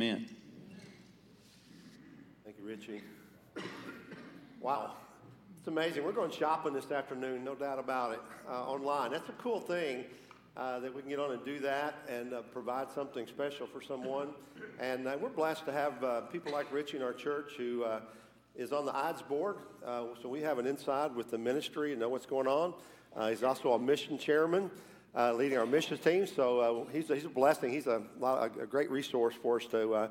Amen. Thank you, Richie. Wow. It's amazing. We're going shopping this afternoon, no doubt about it, uh, online. That's a cool thing uh, that we can get on and do that and uh, provide something special for someone. And uh, we're blessed to have uh, people like Richie in our church who uh, is on the IDES board. so we have an inside with the ministry and know what's going on. he's also a mission chairman. Leading our missions team, so he's, a, he's a blessing. He's a, a, great resource for us to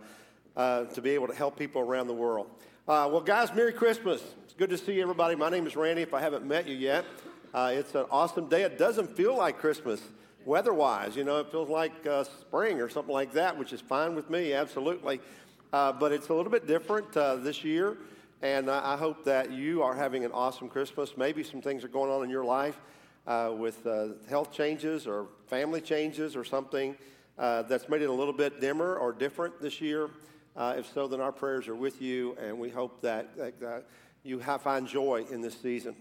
uh, to be able to help people around the world. Uh, well, guys, Merry Christmas. It's good to see everybody. My name is Randy, if I haven't met you yet. Uh, it's an awesome day. It doesn't feel like Christmas weather wise. You know, it feels like uh, spring or something like that, which is fine with me, absolutely. Uh, but it's a little bit different uh, this year. And I hope that you are having an awesome Christmas. Maybe some things are going on in your life with health changes or family changes or something that's made it a little bit dimmer or different this year. Uh, if so, then our prayers are with you, and we hope that, that, you have, find joy in this season.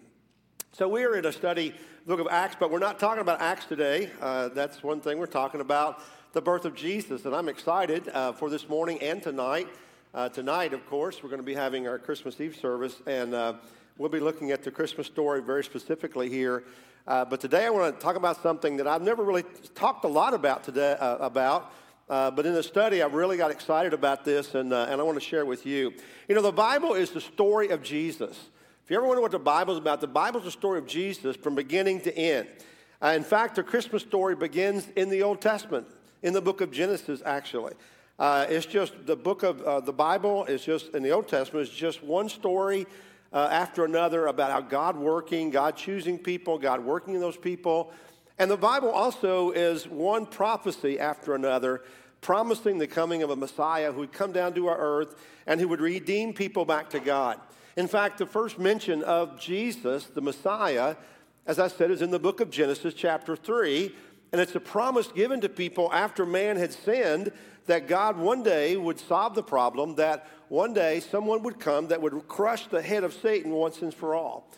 So we are in a study, book of Acts, but we're not talking about Acts today. Uh, that's one thing we're talking about, the birth of Jesus, and I'm excited uh, for this morning and tonight. Uh, tonight, of course, we're going to be having our Christmas Eve service, and uh, we'll be looking at the Christmas story very specifically here. Uh, but today, I want to talk about something that I've never really talked a lot about today about. Uh, but in the study, I really got excited about this, and, uh, and I want to share with you. You know, the Bible is the story of Jesus. If you ever wonder what the Bible is about, the Bible is the story of Jesus from beginning to end. Uh, in fact, the Christmas story begins in the Old Testament, in the book of Genesis, actually. Uh, it's just the book of uh, the Bible is just in the Old Testament is just one story uh, after another about how God working, God choosing people, God working in those people. And the Bible also is one prophecy after another, promising the coming of a Messiah who would come down to our earth and who would redeem people back to God. In fact, the first mention of Jesus, the Messiah, as I said, is in the book of Genesis, chapter 3. And it's a promise given to people after man had sinned that God one day would solve the problem, that one day someone would come that would crush the head of Satan once and for all.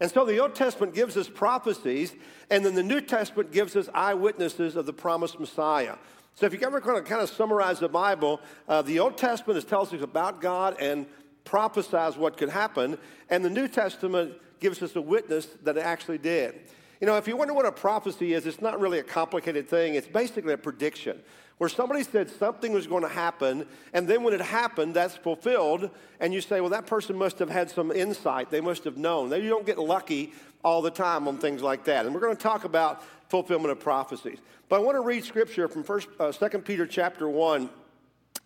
And so the Old Testament gives us prophecies, and then the New Testament gives us eyewitnesses of the promised Messiah. So if you ever kind of, kind of summarize the Bible, uh, the Old Testament tells us about God and prophesies what could happen, and the New Testament gives us a witness that it actually did. You know, if you wonder what a prophecy is, it's not really a complicated thing. It's basically a prediction where somebody said something was going to happen, and then when it happened, that's fulfilled, and you say, well, that person must have had some insight. They must have known. Now, You don't get lucky all the time on things like that. And we're going to talk about fulfillment of prophecies. But I want to read scripture from First, uh, 2 Peter chapter 1,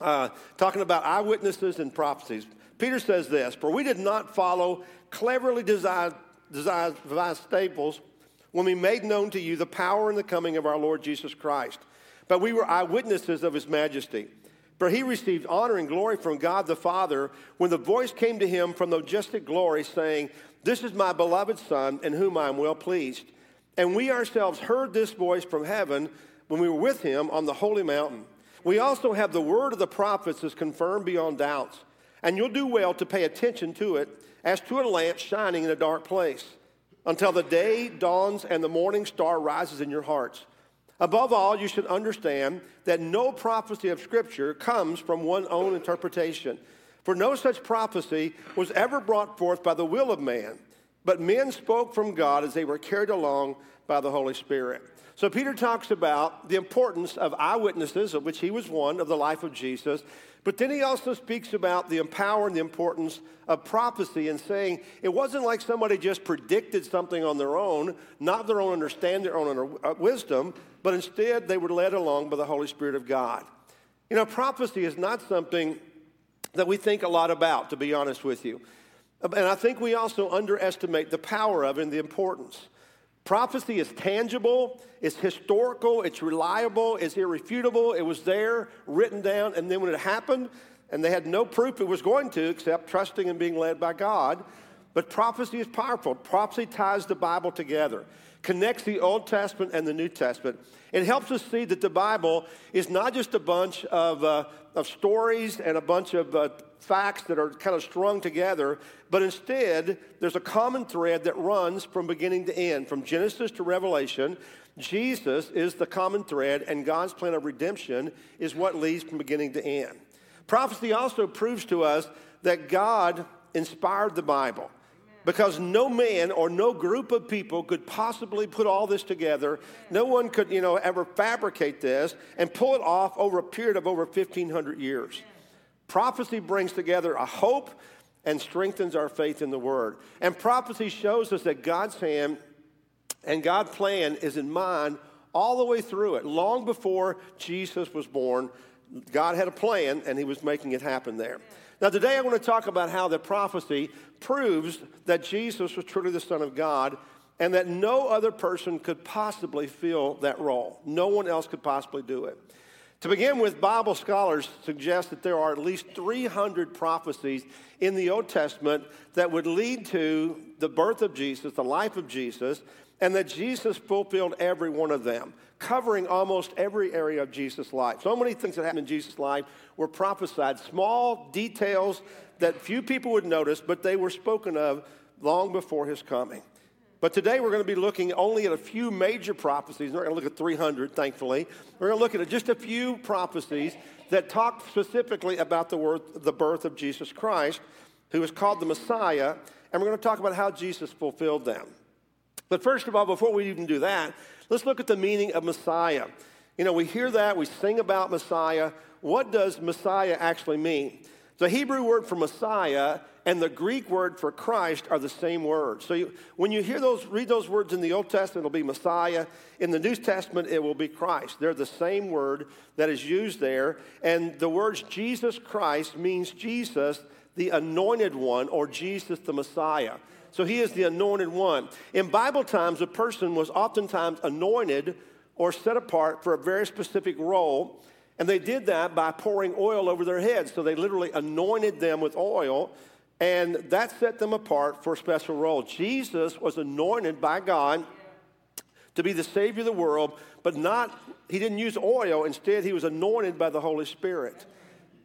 uh, talking about eyewitnesses and prophecies. Peter says this, For we did not follow cleverly designed, designed devised staples when we made known to you the power and the coming of our Lord Jesus Christ but we were eyewitnesses of his majesty. For he received honor and glory from God the Father when the voice came to him from the majestic glory, saying, This is my beloved Son, in whom I am well pleased. And we ourselves heard this voice from heaven when we were with him on the holy mountain. We also have the word of the prophets as confirmed beyond doubts. And you'll do well to pay attention to it as to a lamp shining in a dark place until the day dawns and the morning star rises in your hearts. Above all, you should understand that no prophecy of Scripture comes from one own interpretation. For no such prophecy was ever brought forth by the will of man, but men spoke from God as they were carried along by the Holy Spirit. So Peter talks about the importance of eyewitnesses, of which he was one, of the life of Jesus. But then he also speaks about the power and the importance of prophecy and saying it wasn't like somebody just predicted something on their own, not their own understanding, their own uh, wisdom, but instead they were led along by the Holy Spirit of God. You know, prophecy is not something that we think a lot about, to be honest with you. And I think we also underestimate the power of and the importance. Prophecy is tangible, it's historical, it's reliable, it's irrefutable. It was there, written down, and then when it happened, and they had no proof it was going to except trusting and being led by God. But prophecy is powerful. Prophecy ties the Bible together, connects the Old Testament and the New Testament. It helps us see that the Bible is not just a bunch of, uh, of stories and a bunch of uh, facts that are kind of strung together, but instead, there's a common thread that runs from beginning to end, from Genesis to Revelation. Jesus is the common thread, and God's plan of redemption is what leads from beginning to end. Prophecy also proves to us that God inspired the Bible because no man or no group of people could possibly put all this together. No one could, you know, ever fabricate this and pull it off over a period of over 1500 years. Prophecy brings together a hope and strengthens our faith in the word. And prophecy shows us that God's hand and God's plan is in mind all the way through it. Long before Jesus was born, God had a plan and he was making it happen there. Now, today I want to talk about how the prophecy proves that Jesus was truly the Son of God and that no other person could possibly fill that role. No one else could possibly do it. To begin with, Bible scholars suggest that there are at least 300 prophecies in the Old Testament that would lead to the birth of Jesus, the life of Jesus, and that Jesus fulfilled every one of them, covering almost every area of Jesus' life. So many things that happened in Jesus' life were prophesied, small details that few people would notice, but they were spoken of long before his coming. But today we're going to be looking only at a few major prophecies. We're going to look at 300, thankfully. We're going to look at just a few prophecies that talk specifically about the, word, the birth of Jesus Christ, who is called the Messiah, and we're going to talk about how Jesus fulfilled them. But first of all, before we even do that, let's look at the meaning of Messiah. You know, we hear that, we sing about Messiah. What does Messiah actually mean? The Hebrew word for Messiah and the Greek word for Christ are the same word. So you, when you hear those, read those words in the Old Testament, it'll be Messiah. In the New Testament, it will be Christ. They're the same word that is used there. And the words Jesus Christ means Jesus, the anointed one, or Jesus, the Messiah. So he is the anointed one. In Bible times, a person was oftentimes anointed or set apart for a very specific role. And they did that by pouring oil over their heads. So they literally anointed them with oil, and that set them apart for a special role. Jesus was anointed by God to be the Savior of the world, but not, he didn't use oil. Instead, he was anointed by the Holy Spirit.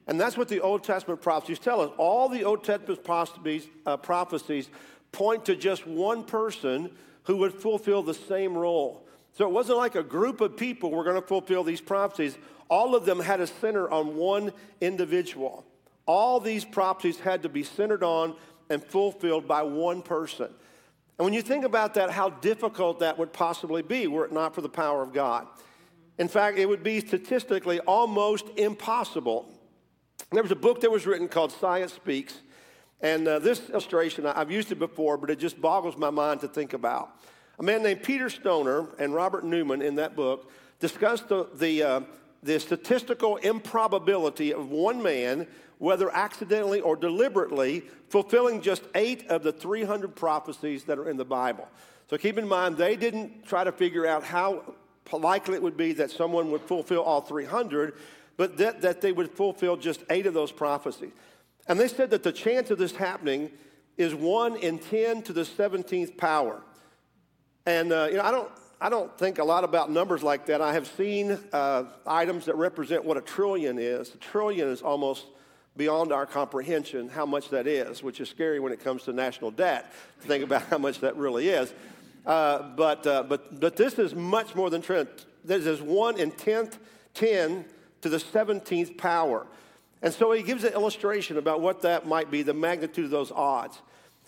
And that's what the Old Testament prophecies tell us. All the Old Testament prophecies, uh, prophecies point to just one person who would fulfill the same role. So it wasn't like a group of people were going to fulfill these prophecies. All of them had a center on one individual. All these prophecies had to be centered on and fulfilled by one person. And when you think about that, how difficult that would possibly be were it not for the power of God. In fact, it would be statistically almost impossible. There was a book that was written called Science Speaks and uh, this illustration, I've used it before, but it just boggles my mind to think about. A man named Peter Stoner and Robert Newman in that book discussed the, the, uh, the statistical improbability of one man, whether accidentally or deliberately, fulfilling just eight of the 300 prophecies that are in the Bible. So keep in mind, they didn't try to figure out how likely it would be that someone would fulfill all 300, but that, that they would fulfill just eight of those prophecies. And they said that the chance of this happening is 1 in 10 to the 17th power. And, uh, you know, I don't, I don't think a lot about numbers like that. I have seen uh, items that represent what a trillion is. A trillion is almost beyond our comprehension how much that is, which is scary when it comes to national debt to think about how much that really is. Uh, but, uh, but, but this is much more than trillion. This is 1 in 10th, 10 to the 17th power. And so he gives an illustration about what that might be, the magnitude of those odds.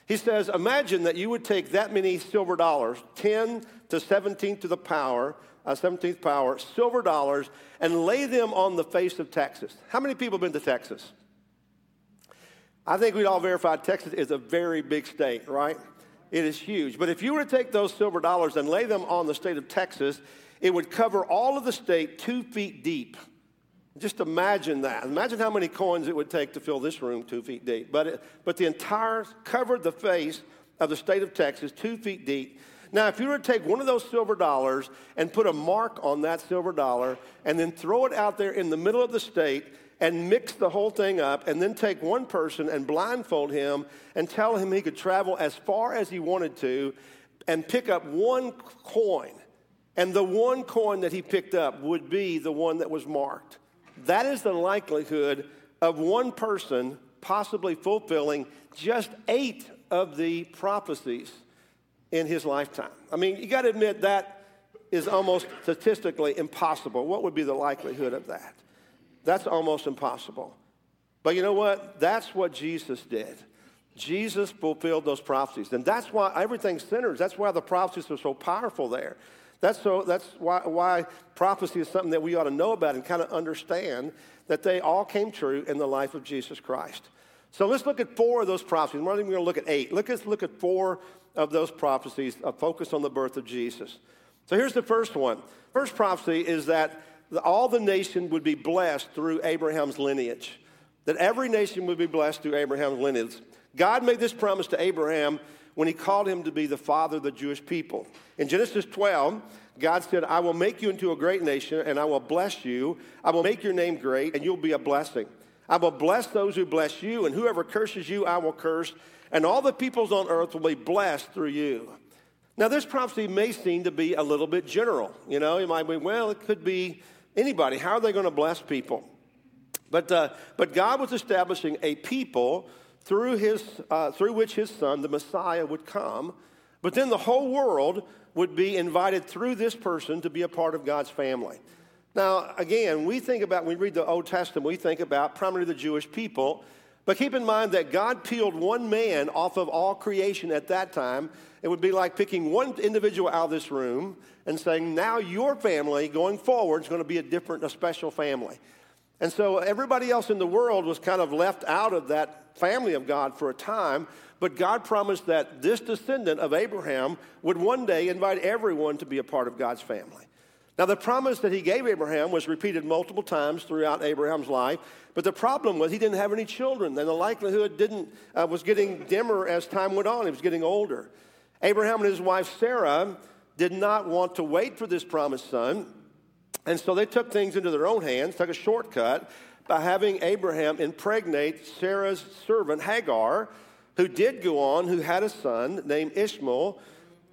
He says, Imagine that you would take that many silver dollars, 10 to 17 to the power, uh, 17th power, silver dollars, and lay them on the face of Texas. How many people have been to Texas? I think we'd all verify Texas is a very big state, right? It is huge. But if you were to take those silver dollars and lay them on the state of Texas, it would cover all of the state two feet deep. Just imagine that. Imagine how many coins it would take to fill this room two feet deep. But, it, but the entire covered the face of the state of Texas two feet deep. Now, if you were to take one of those silver dollars and put a mark on that silver dollar and then throw it out there in the middle of the state and mix the whole thing up and then take one person and blindfold him and tell him he could travel as far as he wanted to and pick up one coin, and the one coin that he picked up would be the one that was marked. That is the likelihood of one person possibly fulfilling just eight of the prophecies in his lifetime. I mean, you got to admit that is almost statistically impossible. What would be the likelihood of that? That's almost impossible. But you know what? That's what Jesus did. Jesus fulfilled those prophecies. And that's why everything centers. That's why the prophecies are so powerful there. That's, so, that's why, why prophecy is something that we ought to know about and kind of understand that they all came true in the life of Jesus Christ. So let's look at four of those prophecies. We're not even going to look at eight. Let's look at four of those prophecies, focused on the birth of Jesus. So here's the first one. First prophecy is that all the nation would be blessed through Abraham's lineage. That every nation would be blessed through Abraham's lineage. God made this promise to Abraham when he called him to be the father of the Jewish people. In Genesis 12, God said, I will make you into a great nation and I will bless you. I will make your name great and you'll be a blessing. I will bless those who bless you, and whoever curses you, I will curse, and all the peoples on earth will be blessed through you. Now, this prophecy may seem to be a little bit general. You know, you might be, well, it could be anybody. How are they going to bless people? But, uh, but God was establishing a people through, his, uh, through which his son, the Messiah, would come. But then the whole world would be invited through this person to be a part of God's family. Now, again, we think about, when we read the Old Testament, we think about primarily the Jewish people. But keep in mind that God peeled one man off of all creation at that time. It would be like picking one individual out of this room and saying, now your family going forward is going to be a different, a special family. And so everybody else in the world was kind of left out of that family of God for a time. But God promised that this descendant of Abraham would one day invite everyone to be a part of God's family. Now, the promise that he gave Abraham was repeated multiple times throughout Abraham's life, but the problem was he didn't have any children, and the likelihood didn't, uh, was getting dimmer as time went on. He was getting older. Abraham and his wife Sarah did not want to wait for this promised son, and so they took things into their own hands, took a shortcut by having Abraham impregnate Sarah's servant Hagar, who did go on, who had a son named Ishmael,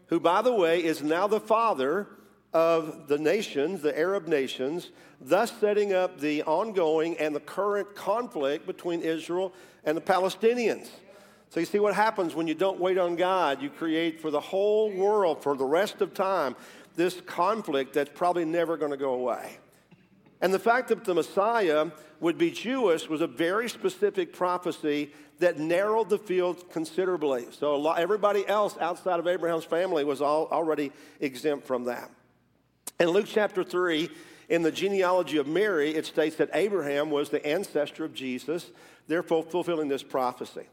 who, by the way, is now the father of the nations, the Arab nations, thus setting up the ongoing and the current conflict between Israel and the Palestinians. So you see what happens when you don't wait on God. You create for the whole world, for the rest of time, this conflict that's probably never going to go away. And the fact that the Messiah would be Jewish was a very specific prophecy that narrowed the field considerably. So lot, everybody else outside of Abraham's family was all, already exempt from that. In Luke chapter 3, in the genealogy of Mary, it states that Abraham was the ancestor of Jesus, therefore fulfilling this prophecy.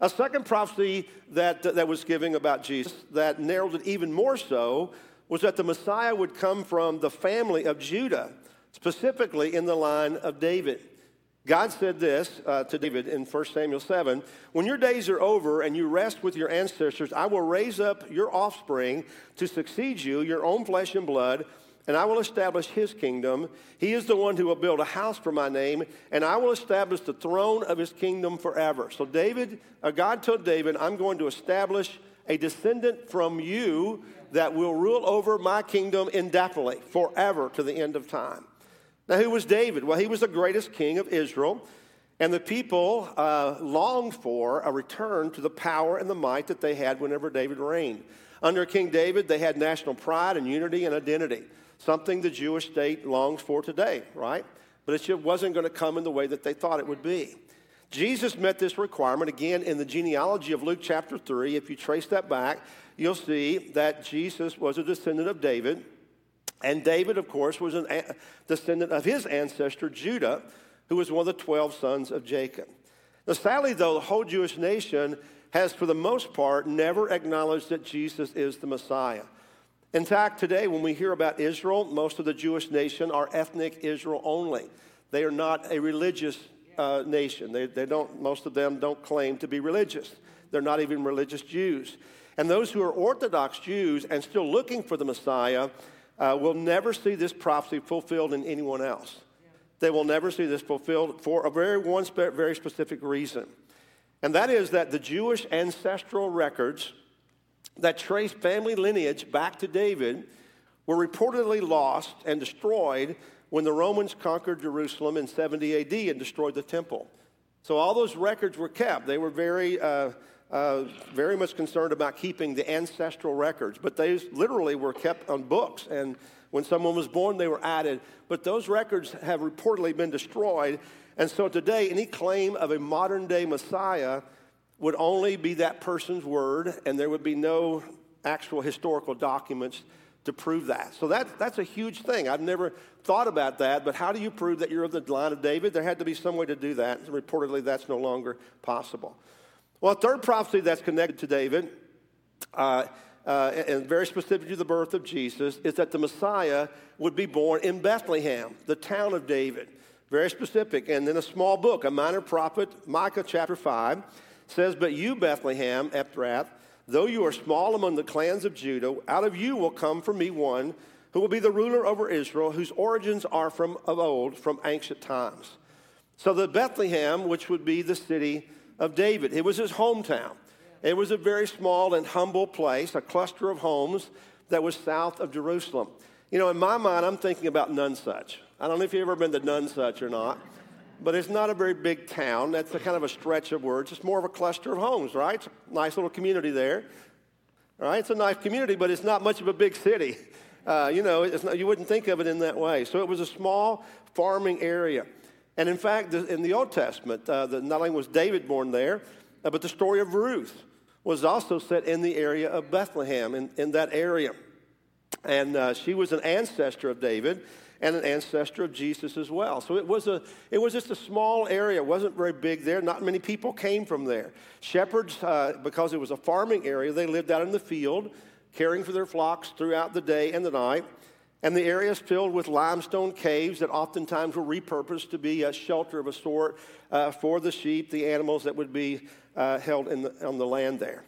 A second prophecy that, that was given about Jesus that narrowed it even more so was that the Messiah would come from the family of Judah, specifically in the line of David. God said this uh, to David in 1 Samuel 7 When your days are over and you rest with your ancestors, I will raise up your offspring to succeed you, your own flesh and blood, and I will establish his kingdom. He is the one who will build a house for my name, and I will establish the throne of his kingdom forever. So, David, uh, God told David, I'm going to establish a descendant from you that will rule over my kingdom indefinitely, forever to the end of time. Now, who was David? Well, he was the greatest king of Israel, and the people uh, longed for a return to the power and the might that they had whenever David reigned. Under King David, they had national pride and unity and identity, something the Jewish state longs for today, right? But it wasn't going to come in the way that they thought it would be. Jesus met this requirement again in the genealogy of Luke chapter 3. If you trace that back, you'll see that Jesus was a descendant of David. And David, of course, was a descendant of his ancestor, Judah, who was one of the 12 sons of Jacob. Now, sadly, though, the whole Jewish nation has, for the most part, never acknowledged that Jesus is the Messiah. In fact, today, when we hear about Israel, most of the Jewish nation are ethnic Israel only. They are not a religious uh, nation. They, they don't, most of them don't claim to be religious. They're not even religious Jews. And those who are Orthodox Jews and still looking for the Messiah uh, will never see this prophecy fulfilled in anyone else. They will never see this fulfilled for a very one spe- very specific reason. And that is that the Jewish ancestral records that trace family lineage back to David were reportedly lost and destroyed when the Romans conquered Jerusalem in 70 AD and destroyed the temple. So all those records were kept. They were very uh, uh, very much concerned about keeping the ancestral records, but they literally were kept on books. And when someone was born, they were added. But those records have reportedly been destroyed. And so today, any claim of a modern day Messiah would only be that person's word, and there would be no actual historical documents to prove that. So that, that's a huge thing. I've never thought about that, but how do you prove that you're of the line of David? There had to be some way to do that. Reportedly, that's no longer possible. Well, a third prophecy that's connected to David, uh, uh, and very specific to the birth of Jesus, is that the Messiah would be born in Bethlehem, the town of David. Very specific. And then a small book, a minor prophet, Micah chapter 5, says, But you, Bethlehem, Ephrath, Though you are small among the clans of Judah, out of you will come for me one who will be the ruler over Israel, whose origins are from of old, from ancient times. So the Bethlehem, which would be the city of David, it was his hometown. It was a very small and humble place, a cluster of homes that was south of Jerusalem. You know, in my mind, I'm thinking about Nonesuch. I don't know if you've ever been to Nonesuch or not but it's not a very big town. That's a kind of a stretch of words. It's more of a cluster of homes, right? It's a nice little community there. All right, it's a nice community, but it's not much of a big city. Uh, you know, not, you wouldn't think of it in that way. So it was a small farming area. And in fact, in the Old Testament, uh, the, not only was David born there, uh, but the story of Ruth was also set in the area of Bethlehem, in, in that area. And uh, she was an ancestor of David and an ancestor of Jesus as well. So it was, a, it was just a small area. It wasn't very big there. Not many people came from there. Shepherds, uh, because it was a farming area, they lived out in the field, caring for their flocks throughout the day and the night. And the area is filled with limestone caves that oftentimes were repurposed to be a shelter of a sort uh, for the sheep, the animals that would be uh, held the, on the land there.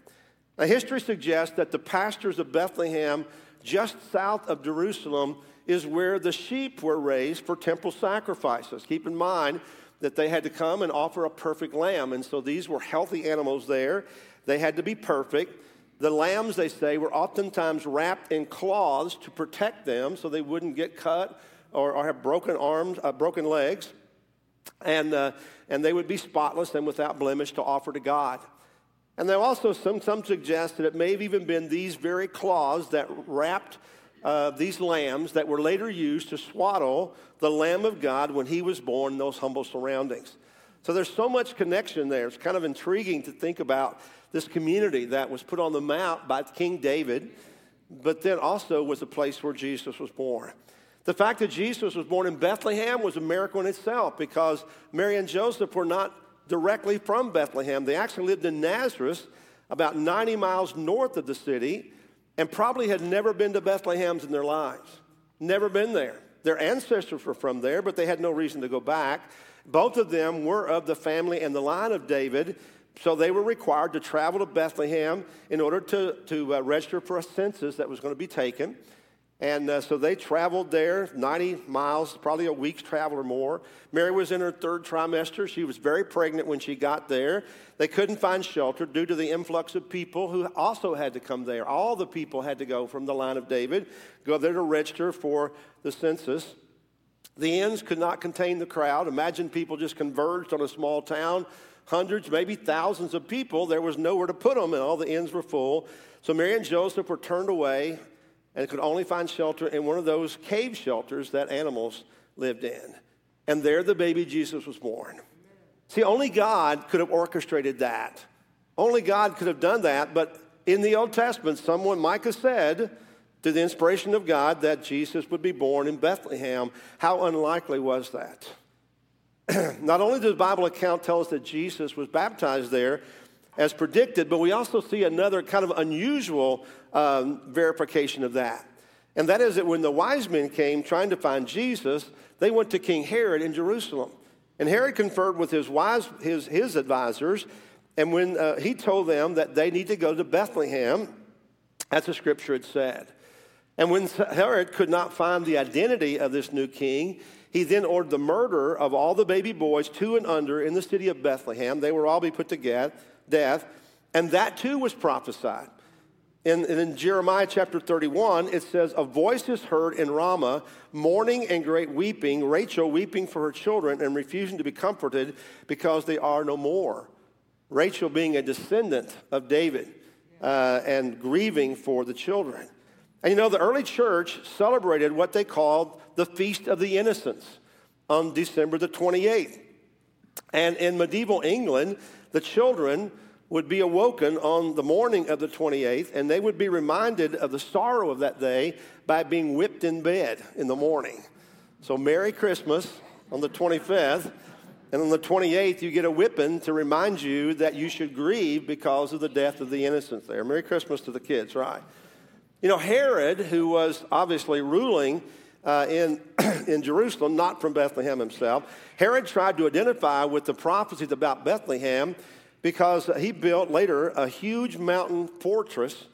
Now, history suggests that the pastures of Bethlehem, just south of Jerusalem, is where the sheep were raised for temple sacrifices. Keep in mind that they had to come and offer a perfect lamb. And so these were healthy animals there. They had to be perfect. The lambs, they say, were oftentimes wrapped in cloths to protect them so they wouldn't get cut or, or have broken arms, uh, broken legs. And, uh, and they would be spotless and without blemish to offer to God. And there also some, some suggest that it may have even been these very cloths that wrapped uh, these lambs that were later used to swaddle the Lamb of God when he was born in those humble surroundings. So there's so much connection there. It's kind of intriguing to think about this community that was put on the map by King David, but then also was the place where Jesus was born. The fact that Jesus was born in Bethlehem was a miracle in itself because Mary and Joseph were not directly from Bethlehem. They actually lived in Nazareth, about 90 miles north of the city, and probably had never been to Bethlehem's in their lives. Never been there. Their ancestors were from there, but they had no reason to go back. Both of them were of the family and the line of David, so they were required to travel to Bethlehem in order to, to uh, register for a census that was going to be taken. And uh, so they traveled there 90 miles, probably a week's travel or more. Mary was in her third trimester. She was very pregnant when she got there. They couldn't find shelter due to the influx of people who also had to come there. All the people had to go from the line of David, go there to register for the census. The inns could not contain the crowd. Imagine people just converged on a small town, hundreds, maybe thousands of people. There was nowhere to put them, and all the inns were full. So Mary and Joseph were turned away and could only find shelter in one of those cave shelters that animals lived in. And there the baby Jesus was born. See, only God could have orchestrated that. Only God could have done that, but in the Old Testament, someone, Micah said, to the inspiration of God, that Jesus would be born in Bethlehem. How unlikely was that? Not only does the Bible account tell us that Jesus was baptized there, as predicted, but we also see another kind of unusual um, verification of that. And that is that when the wise men came trying to find Jesus, they went to King Herod in Jerusalem. And Herod conferred with his, wise, his, his advisors, and when uh, he told them that they need to go to Bethlehem, as the scripture had said. And when Herod could not find the identity of this new king, he then ordered the murder of all the baby boys, two and under, in the city of Bethlehem. They were all be put to death and that too was prophesied. In, in Jeremiah chapter 31, it says, A voice is heard in Ramah, mourning and great weeping, Rachel weeping for her children and refusing to be comforted because they are no more. Rachel being a descendant of David uh, and grieving for the children. And you know, the early church celebrated what they called the Feast of the Innocents on December the 28th. And in medieval England, the children would be awoken on the morning of the 28th, and they would be reminded of the sorrow of that day by being whipped in bed in the morning. So, Merry Christmas on the 25th, and on the 28th, you get a whipping to remind you that you should grieve because of the death of the innocents there. Merry Christmas to the kids, right? You know, Herod, who was obviously ruling uh, in, in Jerusalem, not from Bethlehem himself, Herod tried to identify with the prophecies about Bethlehem because he built later a huge mountain fortress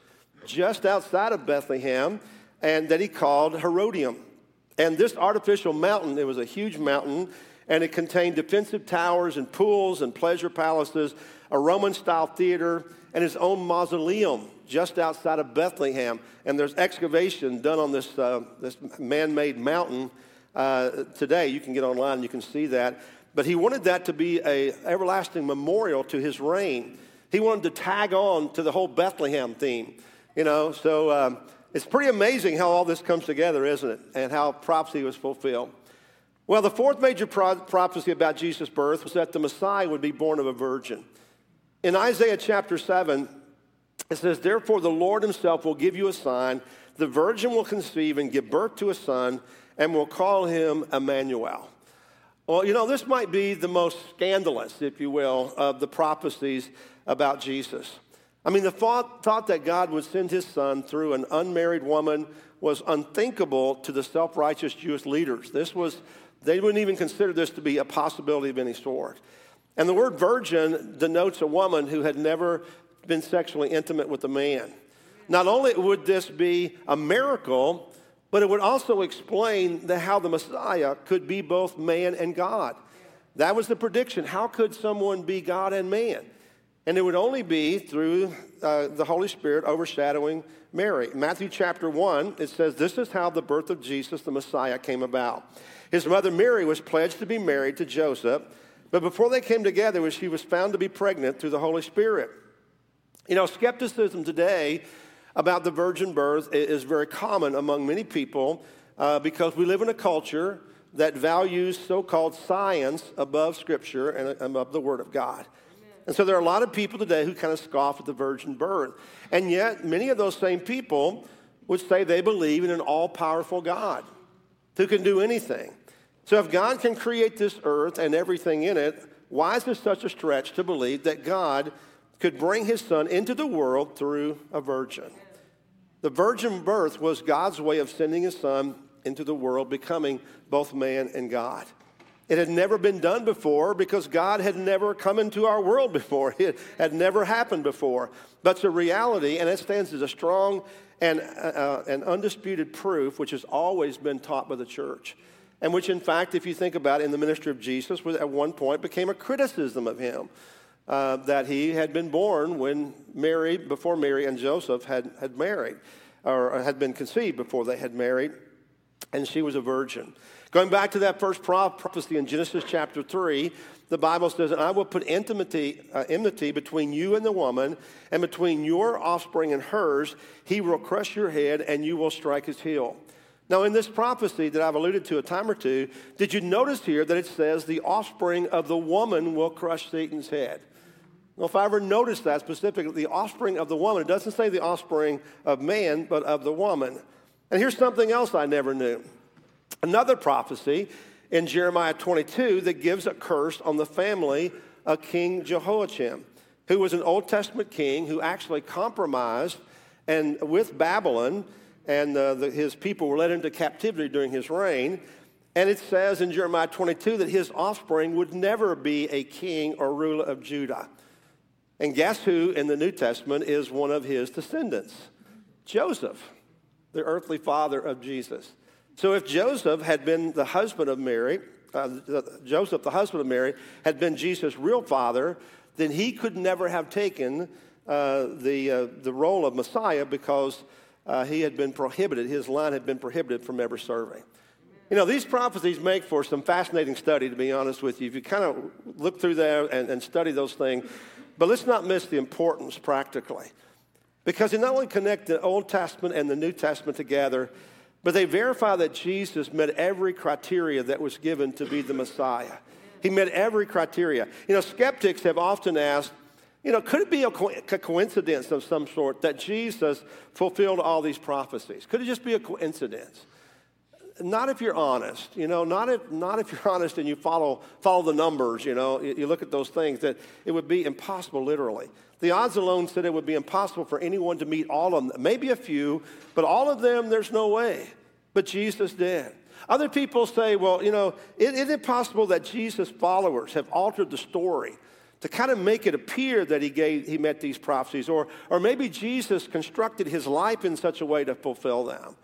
just outside of Bethlehem and that he called Herodium. And this artificial mountain, it was a huge mountain, and it contained defensive towers and pools and pleasure palaces, a Roman style theater, and his own mausoleum just outside of Bethlehem. And there's excavation done on this, uh, this man made mountain uh, today. You can get online, and you can see that. But he wanted that to be a everlasting memorial to his reign. He wanted to tag on to the whole Bethlehem theme, you know. So um, it's pretty amazing how all this comes together, isn't it? And how prophecy was fulfilled. Well, the fourth major pro- prophecy about Jesus' birth was that the Messiah would be born of a virgin. In Isaiah chapter 7, it says, Therefore, the Lord himself will give you a sign. The virgin will conceive and give birth to a son, and will call him Emmanuel. Well, you know, this might be the most scandalous, if you will, of the prophecies about Jesus. I mean, the thought, thought that God would send his son through an unmarried woman was unthinkable to the self righteous Jewish leaders. This was, they wouldn't even consider this to be a possibility of any sort. And the word virgin denotes a woman who had never been sexually intimate with a man. Not only would this be a miracle, but it would also explain the, how the Messiah could be both man and God. That was the prediction. How could someone be God and man? And it would only be through uh, the Holy Spirit overshadowing Mary. Matthew chapter 1, it says, This is how the birth of Jesus, the Messiah, came about. His mother Mary was pledged to be married to Joseph, but before they came together, she was found to be pregnant through the Holy Spirit. You know, skepticism today about the virgin birth is very common among many people uh, because we live in a culture that values so called science above Scripture and above the Word of God. And so there are a lot of people today who kind of scoff at the virgin birth. And yet, many of those same people would say they believe in an all powerful God who can do anything. So if God can create this earth and everything in it, why is it such a stretch to believe that God could bring his son into the world through a virgin? The virgin birth was God's way of sending his son into the world, becoming both man and God. It had never been done before because God had never come into our world before. It had never happened before. But it's a reality, and it stands as a strong and uh, an undisputed proof, which has always been taught by the church. And which, in fact, if you think about it, in the ministry of Jesus, at one point became a criticism of him. Uh, that he had been born when Mary, before Mary and Joseph had, had married, or had been conceived before they had married, and she was a virgin. Going back to that first prophecy in Genesis chapter 3, the Bible says, And I will put enmity, uh, enmity between you and the woman, and between your offspring and hers. He will crush your head, and you will strike his heel. Now, in this prophecy that I've alluded to a time or two, did you notice here that it says the offspring of the woman will crush Satan's head? Well, if I ever noticed that specifically, the offspring of the woman, it doesn't say the offspring of man, but of the woman. And here's something else I never knew. Another prophecy in Jeremiah 22 that gives a curse on the family of King Jehoiakim, who was an Old Testament king who actually compromised and with Babylon, and uh, the, his people were led into captivity during his reign. And it says in Jeremiah 22 that his offspring would never be a king or ruler of Judah. And guess who in the New Testament is one of his descendants? Joseph, the earthly father of Jesus. So if Joseph had been the husband of Mary, uh, Joseph, the husband of Mary, had been Jesus' real father, then he could never have taken uh, the, uh, the role of Messiah because uh, he had been prohibited, his line had been prohibited from ever serving. You know, these prophecies make for some fascinating study, to be honest with you. If you kind of look through there and, and study those things, but let's not miss the importance practically. Because they not only connect the Old Testament and the New Testament together, but they verify that Jesus met every criteria that was given to be the Messiah. He met every criteria. You know, skeptics have often asked, you know, could it be a, co- a coincidence of some sort that Jesus fulfilled all these prophecies? Could it just be a coincidence? Not if you're honest, you know, not if, not if you're honest and you follow, follow the numbers, you know, you, you look at those things, that it would be impossible literally. The odds alone said it would be impossible for anyone to meet all of them, maybe a few, but all of them, there's no way. But Jesus did. Other people say, well, you know, it, is it possible that Jesus' followers have altered the story to kind of make it appear that he, gave, he met these prophecies? Or, or maybe Jesus constructed his life in such a way to fulfill them.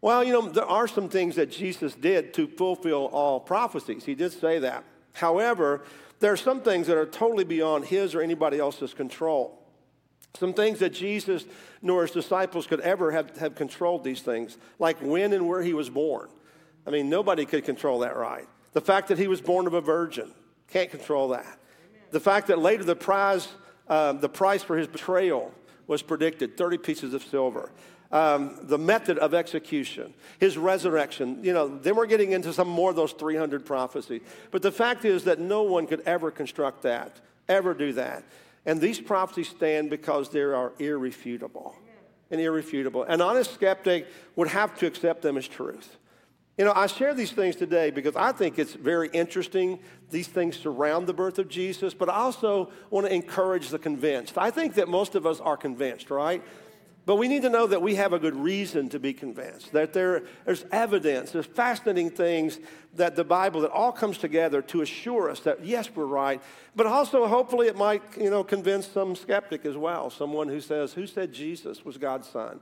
Well, you know, there are some things that Jesus did to fulfill all prophecies. He did say that. However, there are some things that are totally beyond his or anybody else's control. Some things that Jesus nor his disciples could ever have, have controlled these things, like when and where he was born. I mean, nobody could control that right. The fact that he was born of a virgin, can't control that. Amen. The fact that later the prize, um, the price for his betrayal was predicted 30 pieces of silver. Um, the method of execution, his resurrection. You know, then we're getting into some more of those 300 prophecies. But the fact is that no one could ever construct that, ever do that. And these prophecies stand because they are irrefutable and irrefutable. An honest skeptic would have to accept them as truth. You know, I share these things today because I think it's very interesting. These things surround the birth of Jesus, but I also want to encourage the convinced. I think that most of us are convinced, right? But we need to know that we have a good reason to be convinced, that there, there's evidence, there's fascinating things that the Bible, that all comes together to assure us that, yes, we're right. But also, hopefully, it might, you know, convince some skeptic as well, someone who says, who said Jesus was God's son?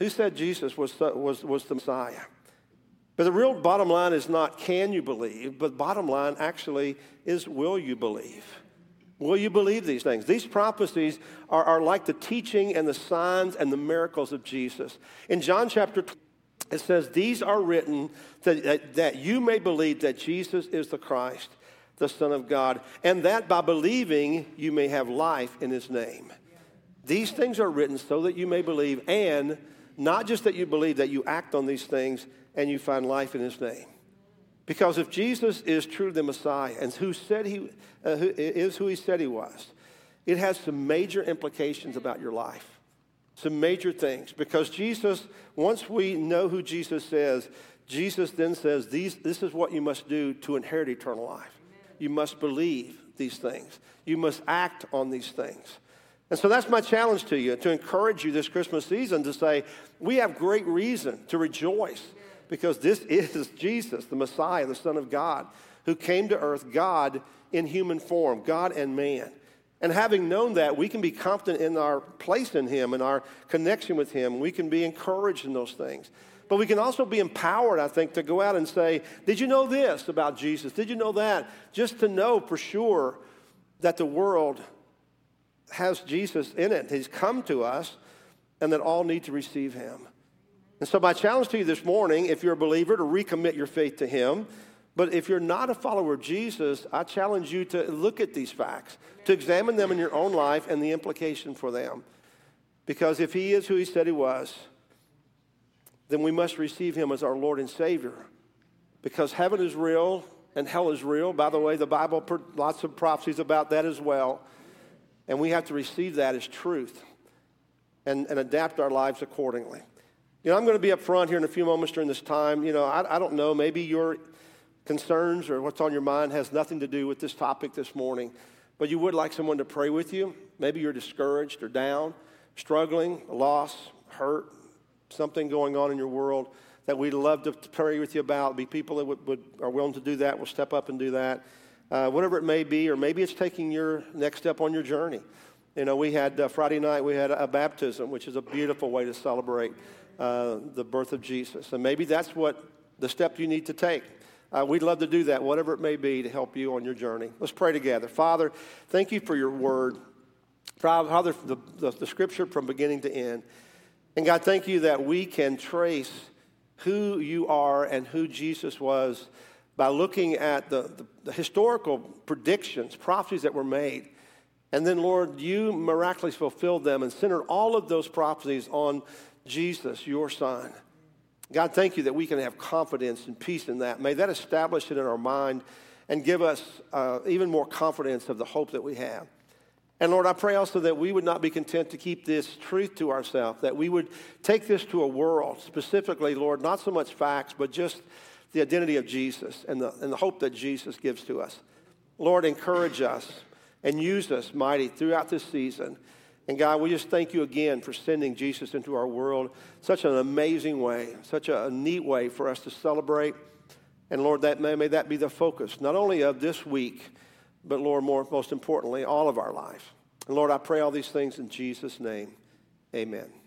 Who said Jesus was, was, was the Messiah? But the real bottom line is not can you believe, but bottom line actually is will you believe? Will you believe these things? These prophecies are, are like the teaching and the signs and the miracles of Jesus. In John chapter 20, it says, These are written that, that, that you may believe that Jesus is the Christ, the Son of God, and that by believing you may have life in his name. These things are written so that you may believe, and not just that you believe, that you act on these things and you find life in his name. Because if Jesus is truly the Messiah and who said he uh, who is who he said he was, it has some major implications about your life. Some major things. Because Jesus, once we know who Jesus says, Jesus then says, these, This is what you must do to inherit eternal life. You must believe these things, you must act on these things. And so that's my challenge to you to encourage you this Christmas season to say, we have great reason to rejoice because this is Jesus, the Messiah, the Son of God, who came to earth, God in human form, God and man. And having known that, we can be confident in our place in Him and our connection with Him. We can be encouraged in those things. But we can also be empowered, I think, to go out and say, Did you know this about Jesus? Did you know that? Just to know for sure that the world has Jesus in it. He's come to us, and that all need to receive Him. And so, my challenge to you this morning, if you're a believer, to recommit your faith to Him. But if you're not a follower of Jesus, I challenge you to look at these facts, to examine them in your own life and the implication for them. Because if He is who He said He was, then we must receive Him as our Lord and Savior. Because heaven is real and hell is real. By the way, the Bible, lots of prophecies about that as well. And we have to receive that as truth and, and adapt our lives accordingly. You know, I'm going to be up front here in a few moments during this time. You know, I, I don't know, maybe your concerns or what's on your mind has nothing to do with this topic this morning, but you would like someone to pray with you. Maybe you're discouraged or down, struggling, loss, hurt, something going on in your world that we'd love to pray with you about. Be people that would, would are willing to do that, will step up and do that. Uh, whatever it may be, or maybe it's taking your next step on your journey. You know, we had uh, Friday night, we had a, a baptism, which is a beautiful way to celebrate uh, the birth of Jesus. And maybe that's what the step you need to take. Uh, we'd love to do that, whatever it may be, to help you on your journey. Let's pray together. Father, thank you for your word. Father, the, the, the scripture from beginning to end. And God, thank you that we can trace who you are and who Jesus was by looking at the, the, the, historical predictions, prophecies that were made. And then, Lord, you miraculously fulfilled them and centered all of those prophecies on Jesus, your son. God, thank you that we can have confidence and peace in that. May that establish it in our mind. and give us uh, even more confidence of the hope that we have. And Lord, I pray also that we would not be content to keep this truth to ourselves, that we would take this to a world, specifically, Lord, not so much facts, but just the identity of Jesus and the, and the hope that Jesus gives to us. Lord, encourage us and use us mighty throughout this season. And God, we just thank you again for sending Jesus into our world. Such an amazing way, such a neat way for us to celebrate. And Lord, that may, may that be the focus, not only of this week, but Lord, more, most importantly, all of our life. And Lord, I pray all these things in Jesus' name. Amen.